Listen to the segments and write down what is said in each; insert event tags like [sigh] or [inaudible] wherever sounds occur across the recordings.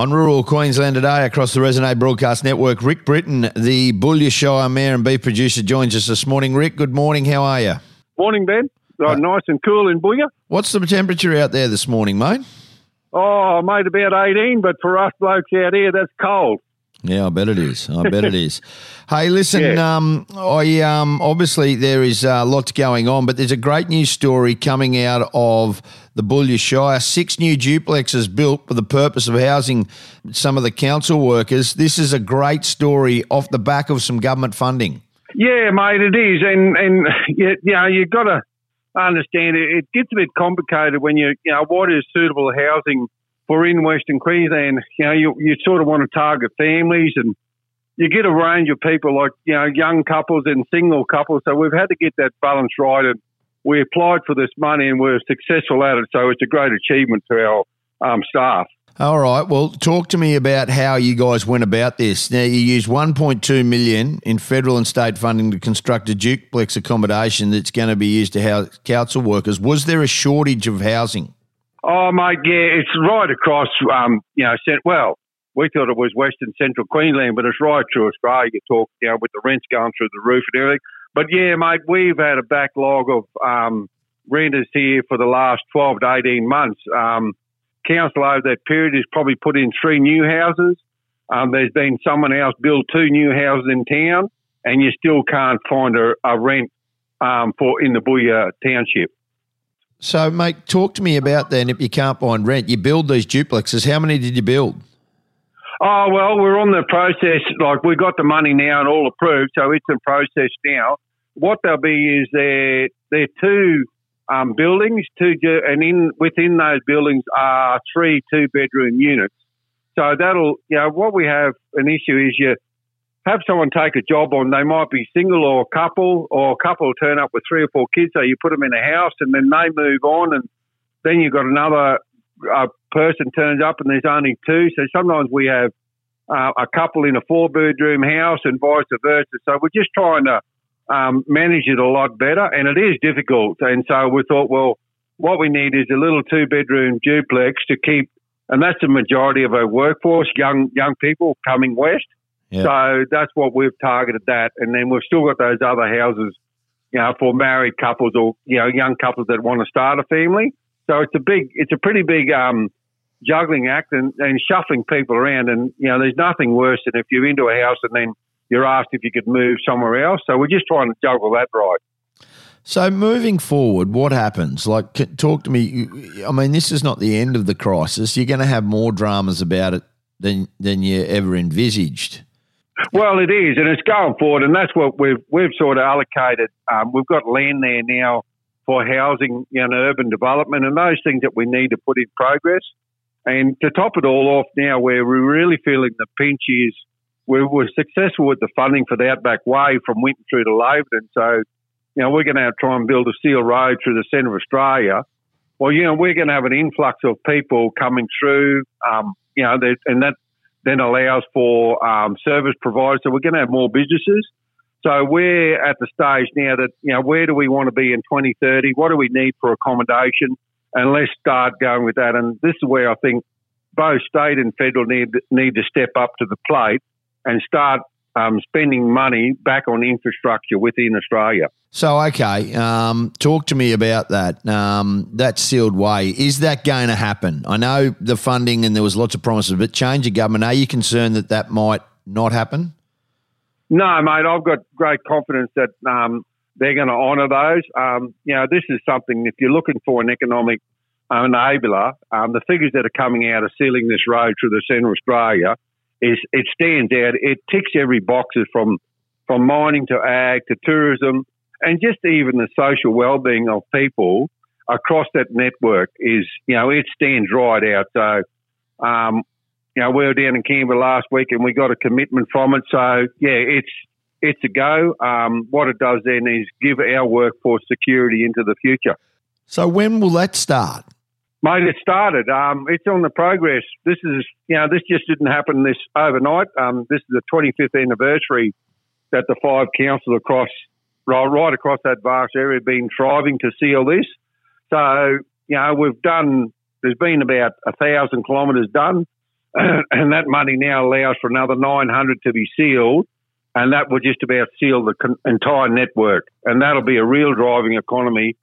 On rural Queensland today, across the Resonate Broadcast Network, Rick Britton, the Boulia Shire Mayor and Beef producer, joins us this morning. Rick, good morning. How are you? Morning, Ben. Uh, nice and cool in Boulia. What's the temperature out there this morning, mate? Oh, mate, about 18, but for us blokes out here, that's cold. Yeah, I bet it is. I bet it is. [laughs] Hey, listen, yeah. um, I um, obviously there is uh, lots going on, but there's a great news story coming out of the Boulia Shire. Six new duplexes built for the purpose of housing some of the council workers. This is a great story off the back of some government funding. Yeah, mate, it is, and and you, you know you've got to understand it. It gets a bit complicated when you you know what is suitable housing for in Western Queensland, you know, you, you sort of want to target families and you get a range of people like, you know, young couples and single couples. So we've had to get that balance right. And we applied for this money and we're successful at it. So it's a great achievement to our um, staff. All right. Well, talk to me about how you guys went about this. Now, you used 1.2 million in federal and state funding to construct a duplex accommodation that's going to be used to house council workers. Was there a shortage of housing? Oh, mate, yeah, it's right across, um, you know, well, we thought it was Western Central Queensland, but it's right through Australia. You talk, you know, with the rents going through the roof and everything. But yeah, mate, we've had a backlog of um, renters here for the last 12 to 18 months. Um, council over that period has probably put in three new houses. Um, there's been someone else build two new houses in town, and you still can't find a, a rent um, for in the Boulia township. So, mate, talk to me about then. If you can't find rent, you build these duplexes. How many did you build? Oh well, we're on the process. Like we got the money now and all approved, so it's in process now. What they'll be is they're they're two um, buildings, two and in within those buildings are three two bedroom units. So that'll you know what we have an issue is you have someone take a job on. They might be single or a couple, or a couple turn up with three or four kids. So you put them in a house, and then they move on, and then you've got another uh, person turns up, and there's only two. So sometimes we have uh, a couple in a four bedroom house, and vice versa. So we're just trying to um, manage it a lot better, and it is difficult. And so we thought, well, what we need is a little two bedroom duplex to keep, and that's the majority of our workforce, young young people coming west. So that's what we've targeted that, and then we've still got those other houses, you know, for married couples or you know young couples that want to start a family. So it's a big, it's a pretty big um, juggling act and, and shuffling people around. And you know, there's nothing worse than if you're into a house and then you're asked if you could move somewhere else. So we're just trying to juggle that right. So moving forward, what happens? Like, talk to me. I mean, this is not the end of the crisis. You're going to have more dramas about it than than you ever envisaged. Well, it is, and it's going forward, and that's what we've we've sort of allocated. Um, we've got land there now for housing and urban development, and those things that we need to put in progress. And to top it all off, now where we're really feeling the pinch is we were successful with the funding for the Outback Way from Winton through to Laverton. So, you know, we're going to try and build a steel road through the centre of Australia. Well, you know, we're going to have an influx of people coming through. Um, you know, and that then allows for um, service providers. So we're going to have more businesses. So we're at the stage now that, you know, where do we want to be in 2030? What do we need for accommodation? And let's start going with that. And this is where I think both state and federal need, need to step up to the plate and start um, spending money back on infrastructure within Australia. So, okay, um, talk to me about that. Um, that sealed way is that going to happen? I know the funding and there was lots of promises, but change of government. Are you concerned that that might not happen? No, mate. I've got great confidence that um, they're going to honour those. Um, you know, this is something. If you're looking for an economic enabler, um, the figures that are coming out of sealing this road through the centre of Australia is it stands out. It ticks every boxes from from mining to ag to tourism and just even the social well-being of people across that network is you know it stands right out. So um, you know we were down in Canberra last week and we got a commitment from it. So yeah, it's it's a go. Um, what it does then is give our workforce security into the future. So when will that start? Mate, it started. Um, it's on the progress. This is, you know, this just didn't happen this overnight. Um, this is the 25th anniversary that the five councils across, right, right across that vast area have been striving to seal this. So, you know, we've done, there's been about a thousand kilometres done. [clears throat] and that money now allows for another 900 to be sealed, and that will just about seal the con- entire network, and that'll be a real driving economy,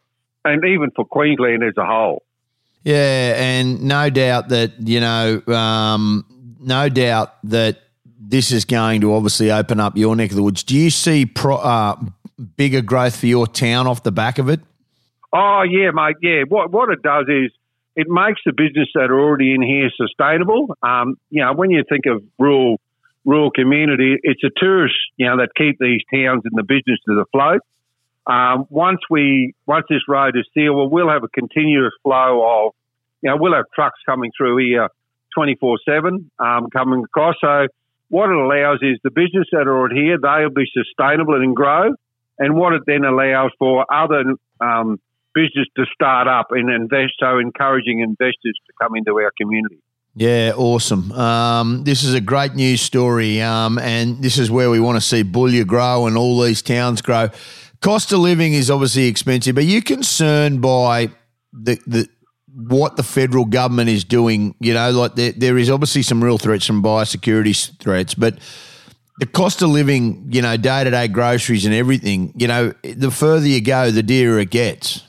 and even for Queensland as a whole. Yeah, and no doubt that you know, um, no doubt that this is going to obviously open up your neck of the woods. Do you see pro, uh, bigger growth for your town off the back of it? Oh yeah, mate. Yeah, what what it does is it makes the business that are already in here sustainable. Um, you know, when you think of rural rural community, it's a tourist, you know, that keep these towns and the businesses afloat. Um, once we once this road is sealed, well, have a continuous flow of, you know, we'll have trucks coming through here twenty four seven um, coming across. So what it allows is the business that are here, they'll be sustainable and grow. And what it then allows for other um, business to start up and invest, so encouraging investors to come into our community. Yeah, awesome. Um, this is a great news story, um, and this is where we want to see Boulia grow and all these towns grow. Cost of living is obviously expensive. Are you concerned by the, the what the federal government is doing? You know, like there, there is obviously some real threats, some biosecurity threats, but the cost of living, you know, day to day groceries and everything, you know, the further you go, the dearer it gets.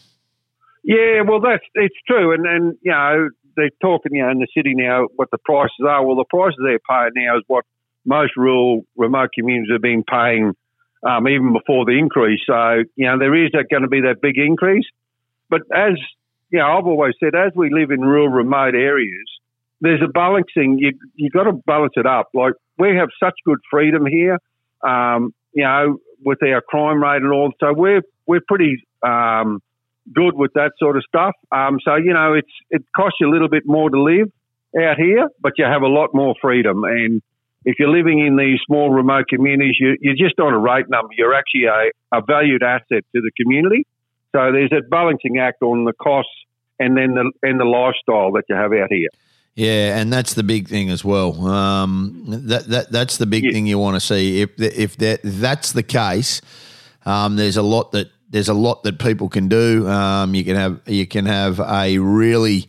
Yeah, well, that's it's true, and and you know they're talking you know in the city now what the prices are. Well, the prices they're paying now is what most rural remote communities have been paying um, even before the increase. So you know there is going to be that big increase, but as you know, I've always said as we live in rural remote areas, there's a balancing. You you got to balance it up. Like we have such good freedom here, um, you know, with our crime rate and all. So we're we're pretty um, good with that sort of stuff. Um, so you know, it's it costs you a little bit more to live out here, but you have a lot more freedom. And if you're living in these small remote communities, you, you're just not a rate number. You're actually a, a valued asset to the community. So there's a balancing act on the costs and then the and the lifestyle that you have out here. Yeah, and that's the big thing as well. Um, that that that's the big yeah. thing you want to see. If if that that's the case, um, there's a lot that there's a lot that people can do. Um, you can have you can have a really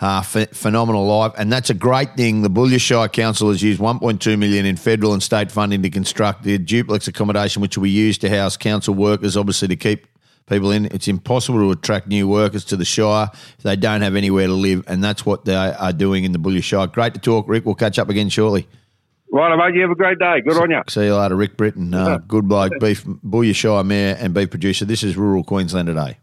uh, ph- phenomenal life, and that's a great thing. The Boulia Shire Council has used 1.2 million in federal and state funding to construct the duplex accommodation, which will be used to house council workers, obviously to keep people in. It's impossible to attract new workers to the Shire if they don't have anywhere to live, and that's what they are doing in the Boulia Shire. Great to talk, Rick. We'll catch up again shortly. Right, mate. You have a great day. Good on you. See you later, Rick Britton. Uh, good bloke, beef Boulia Shire Mayor and beef producer. This is Rural Queensland today.